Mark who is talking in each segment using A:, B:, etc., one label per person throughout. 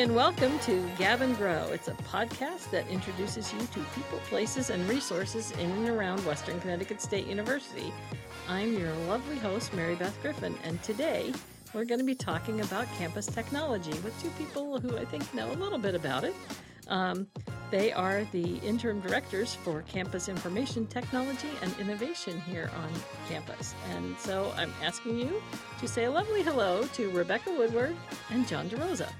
A: and welcome to Gab and Grow. It's a podcast that introduces you to people, places, and resources in and around Western Connecticut State University. I'm your lovely host, Mary Beth Griffin, and today we're going to be talking about campus technology with two people who I think know a little bit about it. Um, they are the interim directors for campus information technology and innovation here on campus. And so I'm asking you to say a lovely hello to Rebecca Woodward and John DeRosa.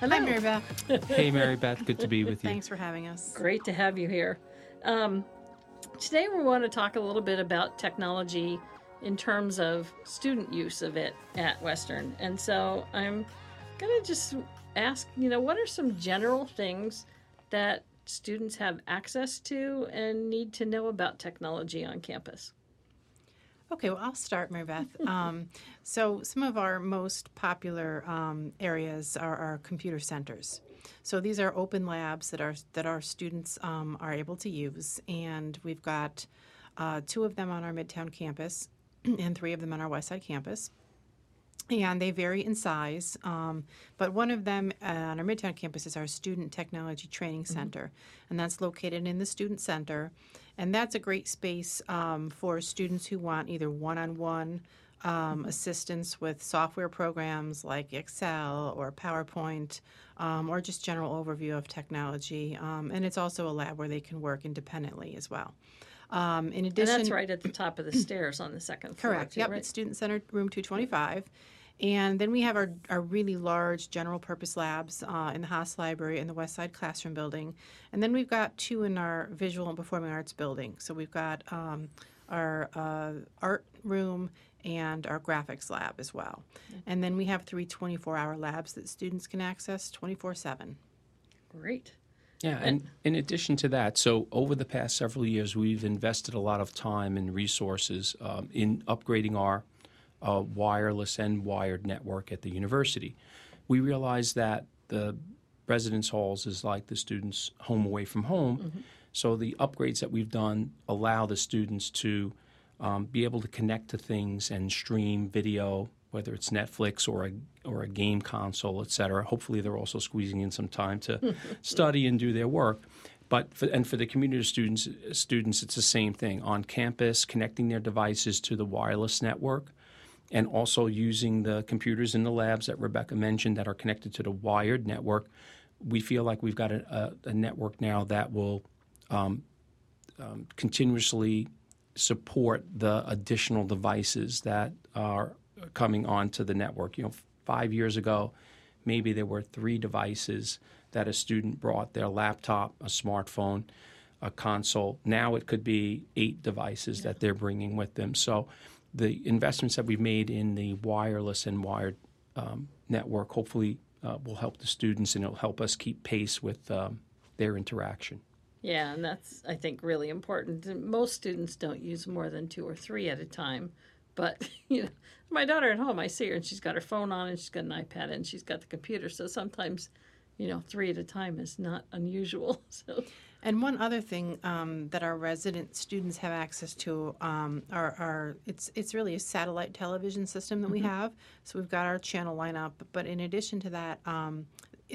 A: Hello.
B: Hi, Mary Beth.
C: hey, Mary Beth. Good to be with you.
B: Thanks for having us.
A: Great to have you here. Um, today, we want to talk a little bit about technology in terms of student use of it at Western. And so I'm going to just ask, you know, what are some general things that students have access to and need to know about technology on campus?
B: Okay, well, I'll start, Mary Beth. Um, so, some of our most popular um, areas are our computer centers. So these are open labs that our that our students um, are able to use, and we've got uh, two of them on our Midtown campus, and three of them on our West Side campus. And they vary in size, um, but one of them uh, on our Midtown campus is our Student Technology Training Center, and that's located in the Student Center. And that's a great space um, for students who want either one on one assistance with software programs like Excel or PowerPoint, um, or just general overview of technology. Um, and it's also a lab where they can work independently as well. Um, in
A: And
B: addition,
A: that's right at the top of the stairs on the second floor.
B: Correct.
A: too,
B: Yep.
A: right?
B: It's Student Center Room 225. And then we have our, our really large general purpose labs uh, in the Haas Library and the West Side Classroom Building. And then we've got two in our Visual and Performing Arts Building. So we've got um, our uh, art room and our graphics lab as well. And then we have three 24 hour labs that students can access 24 7.
A: Great.
C: Yeah, and in addition to that, so over the past several years, we've invested a lot of time and resources um, in upgrading our uh, wireless and wired network at the university. We realize that the residence halls is like the students' home away from home. So the upgrades that we've done allow the students to um, be able to connect to things and stream video, whether it's Netflix or a or a game console, et cetera. Hopefully, they're also squeezing in some time to study and do their work. But for, and for the community students, students, it's the same thing on campus, connecting their devices to the wireless network, and also using the computers in the labs that Rebecca mentioned that are connected to the wired network. We feel like we've got a, a, a network now that will um, um, continuously support the additional devices that are coming onto the network. You know, five years ago, maybe there were three devices that a student brought their laptop, a smartphone, a console. Now it could be eight devices that they're bringing with them. So the investments that we've made in the wireless and wired um, network hopefully uh, will help the students and it'll help us keep pace with um, their interaction.
A: Yeah, and that's I think really important. Most students don't use more than two or three at a time, but you know, my daughter at home, I see her and she's got her phone on and she's got an iPad and she's got the computer. So sometimes, you know, three at a time is not unusual. So
B: And one other thing um, that our resident students have access to um, are, are it's it's really a satellite television system that we have. So we've got our channel lineup, but in addition to that, um,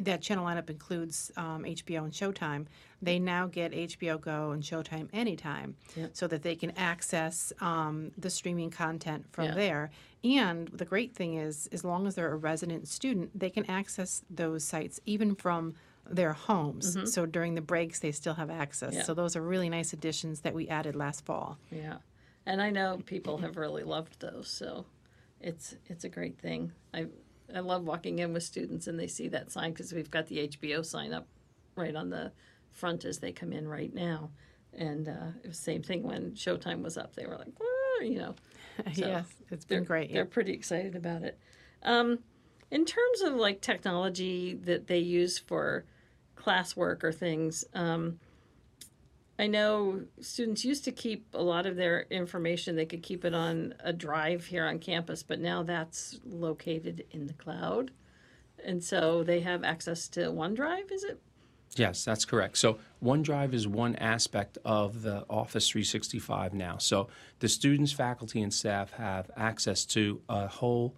B: that channel lineup includes um, HBO and Showtime. They now get HBO Go and Showtime anytime, so that they can access um, the streaming content from
A: Yeah.
B: there. And the great thing is, as long as they're a resident student, they can access those sites even from their homes. So during the breaks, they still have access.
A: Yeah.
B: So those are really nice additions that we added last fall.
A: yeah, and I know people have really loved those. So it's it's a great thing. I I love walking in with students and they see that sign because we've got the HBO sign up right on the front as they come in right now. And uh, it was the same thing when Showtime was up. They were like, "Whoa," you know. So
B: yes, it's been great.
A: They're pretty excited about it. Um, in terms of like technology that they use for classwork or things, um, I know students used to keep a lot of their information. They could keep it on a drive here on campus, but now that's located in the cloud, and so they have access to OneDrive. Is it?
C: Yes, that's correct. So OneDrive is one aspect of the Office 365 now. So the students, faculty, and staff have access to a whole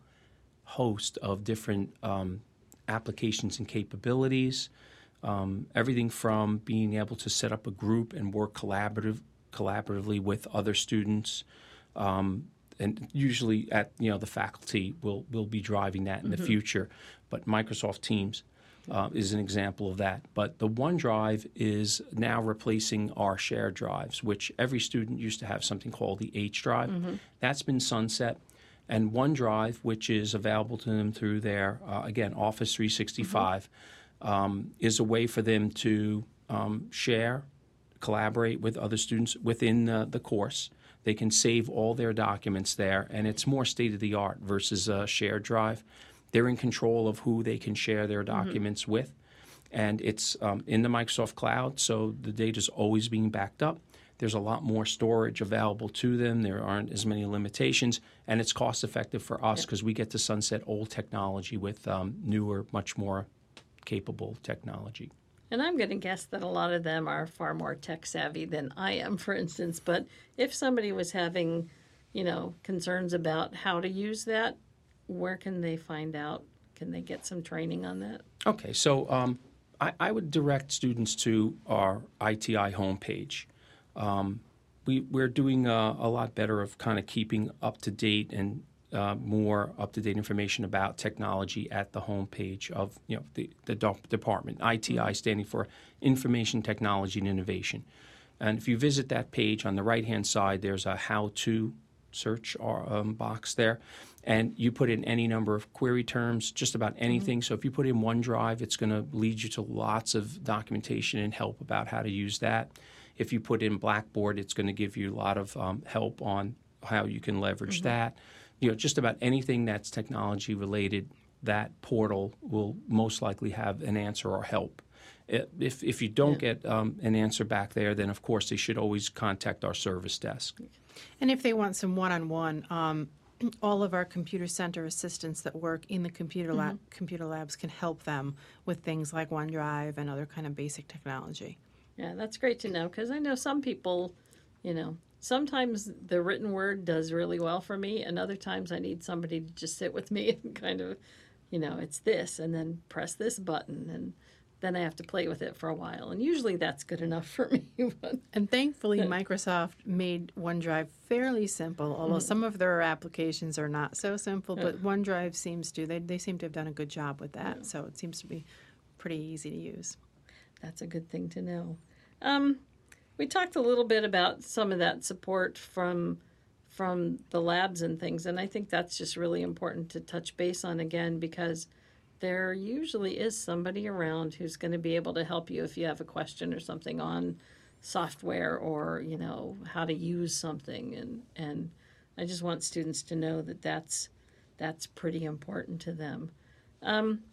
C: host of different um, applications and capabilities, um, everything from being able to set up a group and work collaborative, collaboratively with other students. Um, and usually at you know the faculty will will be driving that in the future, but Microsoft Teams uh, is an example of that. But the OneDrive is now replacing our shared drives, which every student used to have something called the H drive. That's been sunset. And OneDrive, which is available to them through their, uh, again, Office 365, um, is a way for them to um, share, collaborate with other students within uh, the course. They can save all their documents there, and it's more state of the art versus a shared drive. They're in control of who they can share their documents with, and it's um, in the Microsoft Cloud, so the data is always being backed up. There's a lot more storage available to them. There aren't as many limitations, and it's cost effective for us because we get to sunset old technology with um, newer, much more capable technology.
A: And I'm going to guess that a lot of them are far more tech savvy than I am, for instance. But if somebody was having, you know, concerns about how to use that, where can they find out? Can they get some training on that?
C: Okay, so um, I, I would direct students to our ITI homepage. Um, we, we're doing uh, a lot better of kind of keeping up to date and uh, more up to date information about technology at the homepage of you know the, the department. ITI standing for Information Technology and Innovation. And if you visit that page on the right hand side, there's a how to search or, um, box there. And you put in any number of query terms, just about anything. So if you put in OneDrive, it's going to lead you to lots of documentation and help about how to use that. If you put in Blackboard, it's going to give you a lot of um, help on how you can leverage that. You know, just about anything that's technology related, that portal will most likely have an answer or help. If, if you don't get um, an answer back there, then of course they should always contact our service desk.
B: And if they want some one-on-one, um, all of our computer center assistants that work in the computer lab, computer labs can help them with things like OneDrive and other kind of basic technology.
A: Yeah, that's great to know because I know some people, you know, sometimes the written word does really well for me, and other times I need somebody to just sit with me and kind of, you know, it's this, and then press this button, and then I have to play with it for a while. And usually that's good enough for me. but
B: And thankfully, Microsoft made OneDrive fairly simple, although some of their applications are not so simple. But OneDrive seems to they, they seem to have done a good job with that, so it seems to be pretty easy to use.
A: that's a good thing to know. Um, we talked a little bit about some of that support from from the labs and things, and I think that's just really important to touch base on again because there usually is somebody around who's going to be able to help you if you have a question or something on software or you know how to use something and and I just want students to know that that's that's pretty important to them. Um,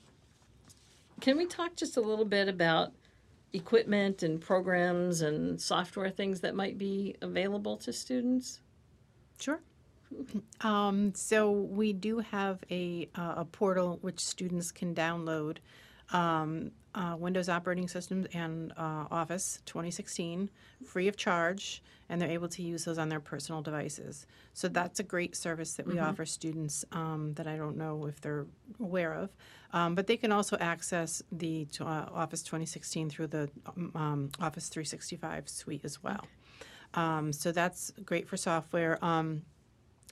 A: can we talk just a little bit about equipment and programs and software things that might be available to students?
B: Sure. Um, so we do have a, uh, a portal which students can download um, uh, Windows operating systems and uh, Office 2016 free of charge, and they're able to use those on their personal devices. So that's a great service that we offer students um, that I don't know if they're aware of. Um, but they can also access the uh, Office 2016 through the um, Office 365 suite as well. Um, so that's great for software. Um,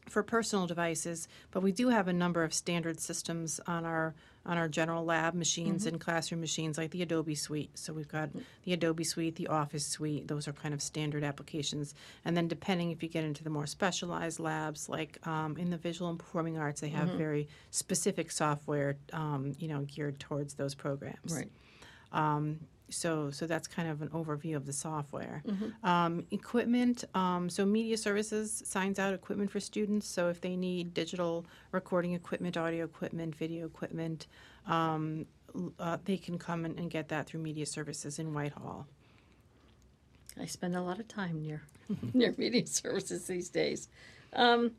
B: for personal devices, but we do have a number of standard systems on our on our general lab machines and classroom machines, like the Adobe Suite. So we've got the Adobe Suite, the Office Suite. Those are kind of standard applications. And then depending if you get into the more specialized labs, like um, in the visual and performing arts, they have very specific software, um, you know, geared towards those programs. So, so that's kind of an overview of the software. Um, equipment, um, so media services signs out equipment for students. So if they need digital recording equipment, audio equipment, video equipment, um, uh, they can come and, and get that through media services in Whitehall.
A: I spend a lot of time near near media services these days. Um,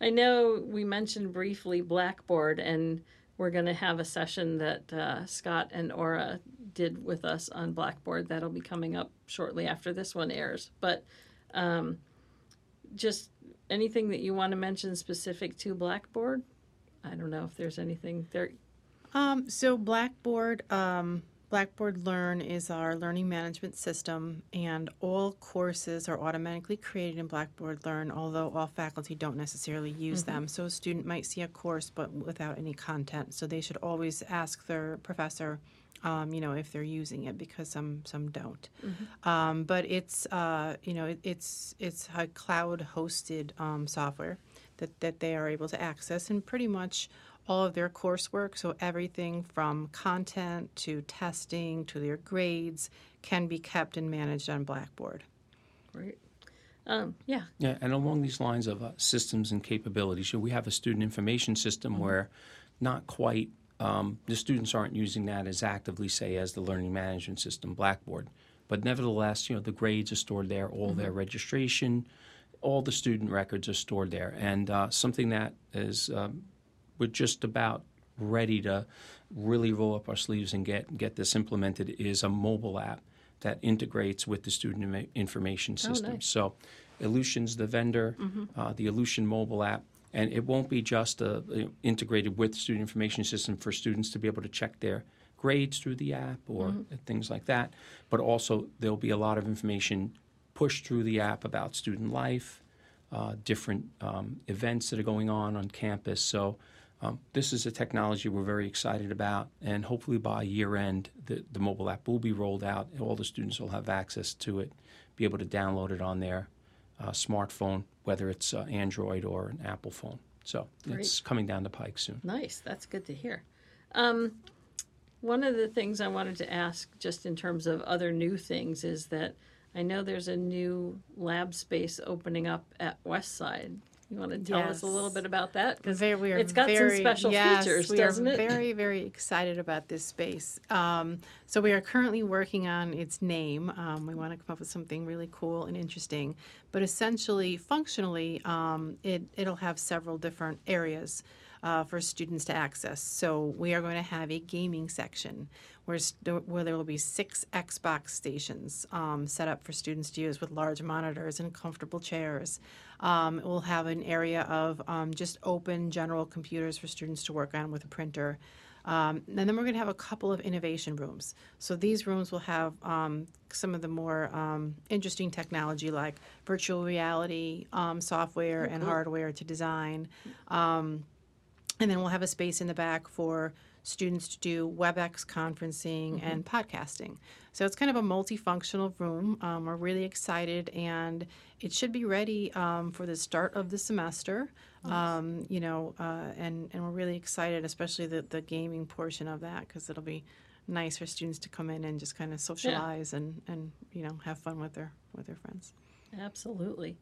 A: I know we mentioned briefly Blackboard, and we're going to have a session that uh, Scott and Aura did with us on Blackboard. That'll be coming up shortly after this one airs. But um, just anything that you want to mention specific to Blackboard? I don't know if there's anything there.
B: Um, so Blackboard, um, Blackboard Learn is our learning management system, and all courses are automatically created in Blackboard Learn, although all faculty don't necessarily use them. So a student might see a course but without any content, so they should always ask their professor, um, you know, if they're using it because some some don't. Um, but it's uh, you know it, it's it's a cloud hosted um, software that that they are able to access, and pretty much all of their coursework, so everything from content to testing to their grades, can be kept and managed on Blackboard.
A: Great. Um, yeah.
C: Yeah, and along these lines of uh, systems and capabilities, so we have a student information system where not quite um, the students aren't using that as actively, say, as the learning management system, Blackboard. But nevertheless, you know, the grades are stored there, all their registration, all the student records are stored there, and uh, something that is um, we're just about ready to really roll up our sleeves and get get this implemented is a mobile app that integrates with the student information system.
A: nice.
C: So, Ellucian's the vendor, uh, the Illution mobile app, and it won't be just uh you know, integrated with the student information system for students to be able to check their grades through the app or things like that, but also there'll be a lot of information pushed through the app about student life, uh, different um, events that are going on on campus. So. Um, this is a technology we're very excited about, and hopefully by year end, the, the mobile app will be rolled out. All the students will have access to it, be able to download it on their uh, smartphone, whether it's uh, Android or an Apple phone. So it's coming down the pike soon.
A: Nice. That's good to hear. Um, one of the things I wanted to ask, just in terms of other new things, is that I know there's a new lab space opening up at West Side. You want to tell us a little
B: Yes.
A: bit about that? Because
B: Very- we are
A: it's got
B: very-
A: some special
B: yes,
A: features,
B: we
A: doesn't
B: are
A: it?
B: Very, very excited about this space. Um, so we are currently working on its name. Um, we want to come up with something really cool and interesting. But essentially, functionally, um, it it'll have several different areas. Uh, for students to access. So we are going to have a gaming section where, st- where there will be six Xbox stations um, set up for students to use with large monitors and comfortable chairs. Um, we'll have an area of um, just open general computers for students to work on with a printer. Um, and then we're going to have a couple of innovation rooms. So these rooms will have um, some of the more um, interesting technology like virtual reality um, software and hardware to design. Um, and then we'll have a space in the back for students to do WebEx conferencing and podcasting. So it's kind of a multifunctional room. Um, we're really excited, and it should be ready um, for the start of the semester. Um, you know, uh, and and we're really excited, especially the the gaming portion of that, because it'll be nice for students to come in and just kind of socialize and and you know have fun with their with their friends.
A: Absolutely.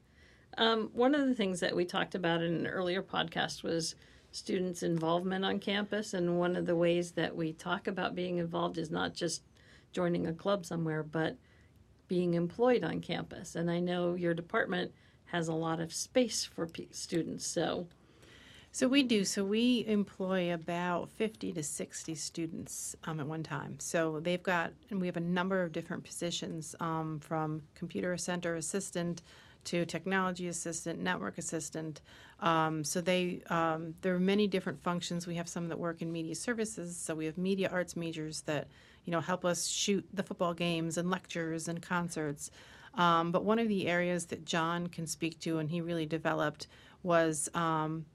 A: Um, one of the things that we talked about in an earlier podcast was students' involvement on campus. And one of the ways that we talk about being involved is not just joining a club somewhere, but being employed on campus. And I know your department has a lot of space for p- students. So,
B: So we do. So we employ about 50 to 60 students um, at one time. So they've got, and we have a number of different positions um, from computer center assistant to technology assistant, network assistant. Um, so they, um, there are many different functions. We have some that work in media services. So we have media arts majors that, you know, help us shoot the football games and lectures and concerts. Um, but one of the areas that John can speak to, and he really developed, was um,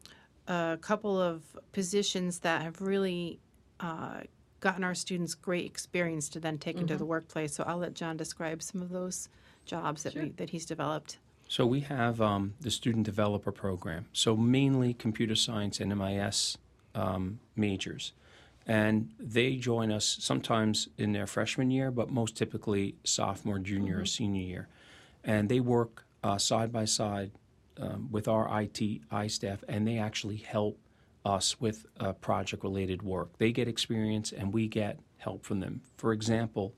B: a couple of positions that have really uh, gotten our students great experience to then take into the workplace. So I'll let John describe some of those jobs that we, that he's developed.
C: So we have um, the student developer program. So mainly computer science and MIS um, majors, and they join us sometimes in their freshman year, but most typically sophomore, junior, or senior year, and they work uh, side by side um, with our IT I staff, and they actually help us with uh, project-related work. They get experience, and we get help from them. For example,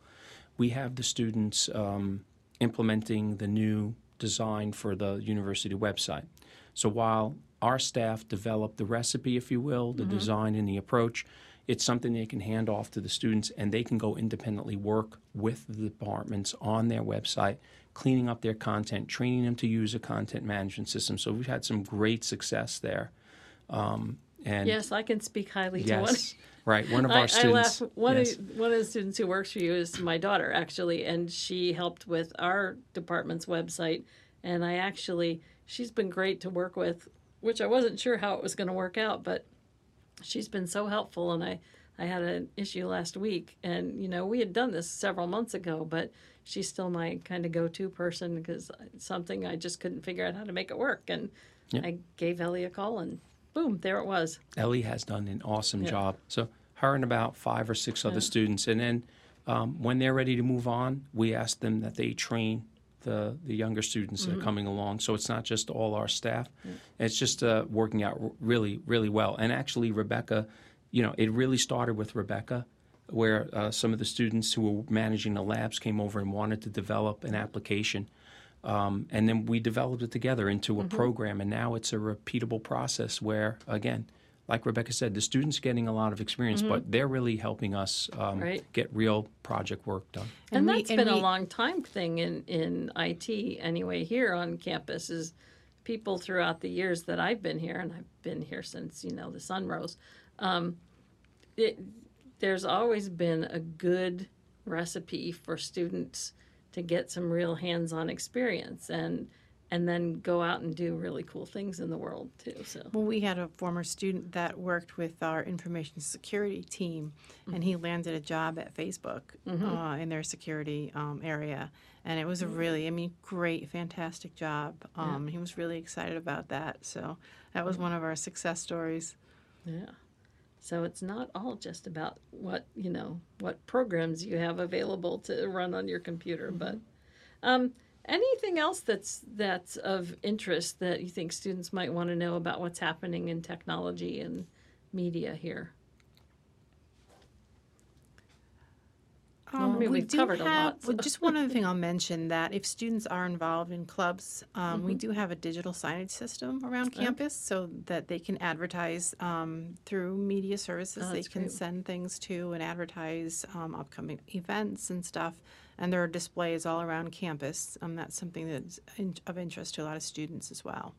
C: we have the students um, implementing the new design for the university website. So while our staff develop the recipe, if you will, the design and the approach, it's something they can hand off to the students and they can go independently work with the departments on their website, cleaning up their content, training them to use a content management system. So we've had some great success there. Um, and
A: yes, I can speak highly to one.
C: Right. One of
A: I,
C: our students.
A: I laugh. One
C: yes.
A: of one of the students who works for you is my daughter, actually, and she helped with our department's website. And I actually, she's been great to work with, which I wasn't sure how it was going to work out, but she's been so helpful. And I, I had an issue last week, and you know we had done this several months ago, but she's still my kind of go-to person because something I just couldn't figure out how to make it work, and I gave Ellie a call, and boom, there it was.
C: Ellie has done an awesome job. So her and about five or six other students, and then um, when they're ready to move on, we ask them that they train the the younger students that are coming along. So it's not just all our staff; it's just uh, working out r- really, really well. And actually, Rebecca, you know, it really started with Rebecca. Where uh, some of the students who were managing the labs came over and wanted to develop an application, um, and then we developed it together into a program. And now it's a repeatable process where, again, like Rebecca said, the students getting a lot of experience, but they're really helping us um,
A: Right.
C: get real project work done.
A: And,
B: And we- and
A: been a long time thing in, in IT anyway here on campus is people throughout the years that I've been here, and I've been here since, you know, the sun rose, um, it, there's always been a good recipe for students to get some real hands-on experience and and then go out and do really cool things in the world too. So
B: Well, we had a former student that worked with our information security team, and he landed a job at Facebook uh, in their security um, area. And it was a really, I mean, great, fantastic job. Um, He was really excited about that. So that was one of our success stories.
A: Yeah. So it's not all just about what, you know, what programs you have available to run on your computer, but um, anything else that's that's of interest that you think students might want to know about what's happening in technology and media here?
B: Um, we
A: we've
B: do
A: covered a
B: have,
A: lot, so-
B: just one other thing I'll mention that if students are involved in clubs, um,
A: Mm-hmm.
B: we do have a digital signage system around campus so that they can advertise um, through media services.
A: Oh,
B: they can
A: great.
B: send things to and advertise um, upcoming events and stuff. And there are displays all around campus. Um, that's something that's in, of interest to a lot of students as well.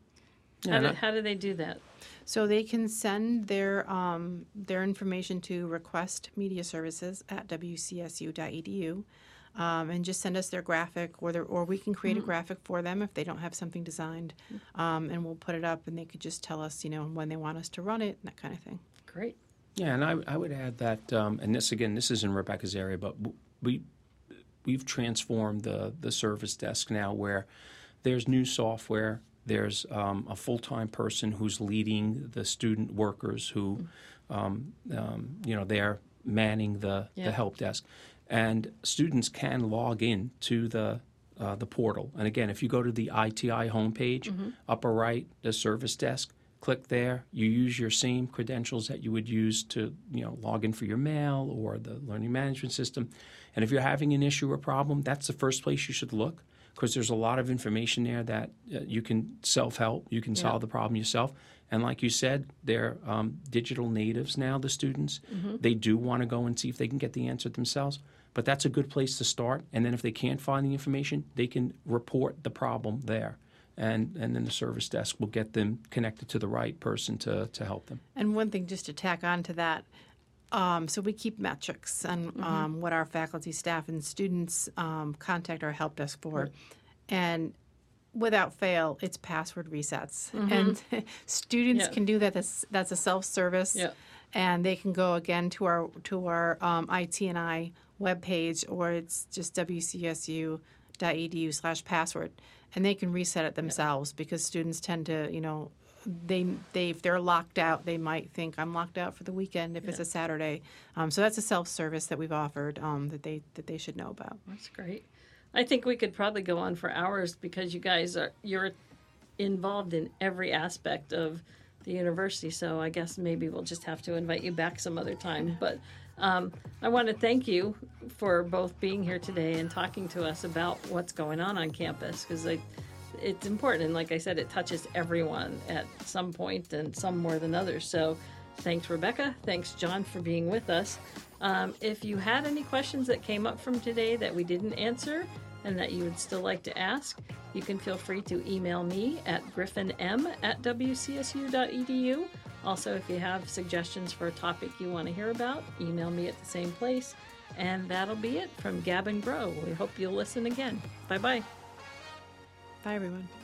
A: How, do, how do they do that?
B: So they can send their um, their information to request media services at wcsu.edu. Um, and just send us their graphic, or their, or we can create a graphic for them if they don't have something designed, um, and we'll put it up, and they could just tell us, you know, when they want us to run it, and that kind of thing.
A: Great.
C: Yeah, and I, I would add that, um, and this again, this is in Rebecca's area, but we we've transformed the the service desk now where there's new software. There's um, a full time person who's leading the student workers who, um, um, you know, they're manning the,
A: Yeah.
C: the help desk, and students can log in to the uh, the portal. And again, if you go to the ITI homepage, upper right, the service desk, click there. You use your same credentials that you would use to, you know, log in for your mail or the learning management system. And if you're having an issue or problem, that's the first place you should look because there's a lot of information there that uh, you can self-help. You can solve the problem yourself. And like you said, they're um, digital natives now. The students they do want to go and see if they can get the answer themselves. But that's a good place to start. And then if they can't find the information, they can report the problem there. And, and then the service desk will get them connected to the right person to, to help them.
B: And one thing just to tack on to that, um, so we keep metrics on um, what our faculty, staff, and students um, contact our help desk for, and without fail, it's password resets. And students
A: Yeah.
B: can do that. That's, that's a self-service,
A: Yeah.
B: and they can go again to our to our um, IT and I webpage, or it's just wcsu.edu slash password, and they can reset it themselves because students tend to, you know, they they if they're locked out, they might think I'm locked out for the weekend if it's a Saturday. Um, so that's a self service that we've offered um, that they that they should know about.
A: That's great. I think we could probably go on for hours because you guys are you're involved in every aspect of the university. So I guess maybe we'll just have to invite you back some other time. But um, I want to thank you for both being here today and talking to us about what's going on on campus because it's important. And like I said, it touches everyone at some point and some more than others. So thanks, Rebecca. Thanks, John, for being with us. Um, if you had any questions that came up from today that we didn't answer and that you would still like to ask, you can feel free to email me at griffinm at wcsu.edu. Also, if you have suggestions for a topic you want to hear about, email me at the same place. And that'll be it from Gab and Grow. We hope you'll listen again. Bye bye.
B: Bye, everyone.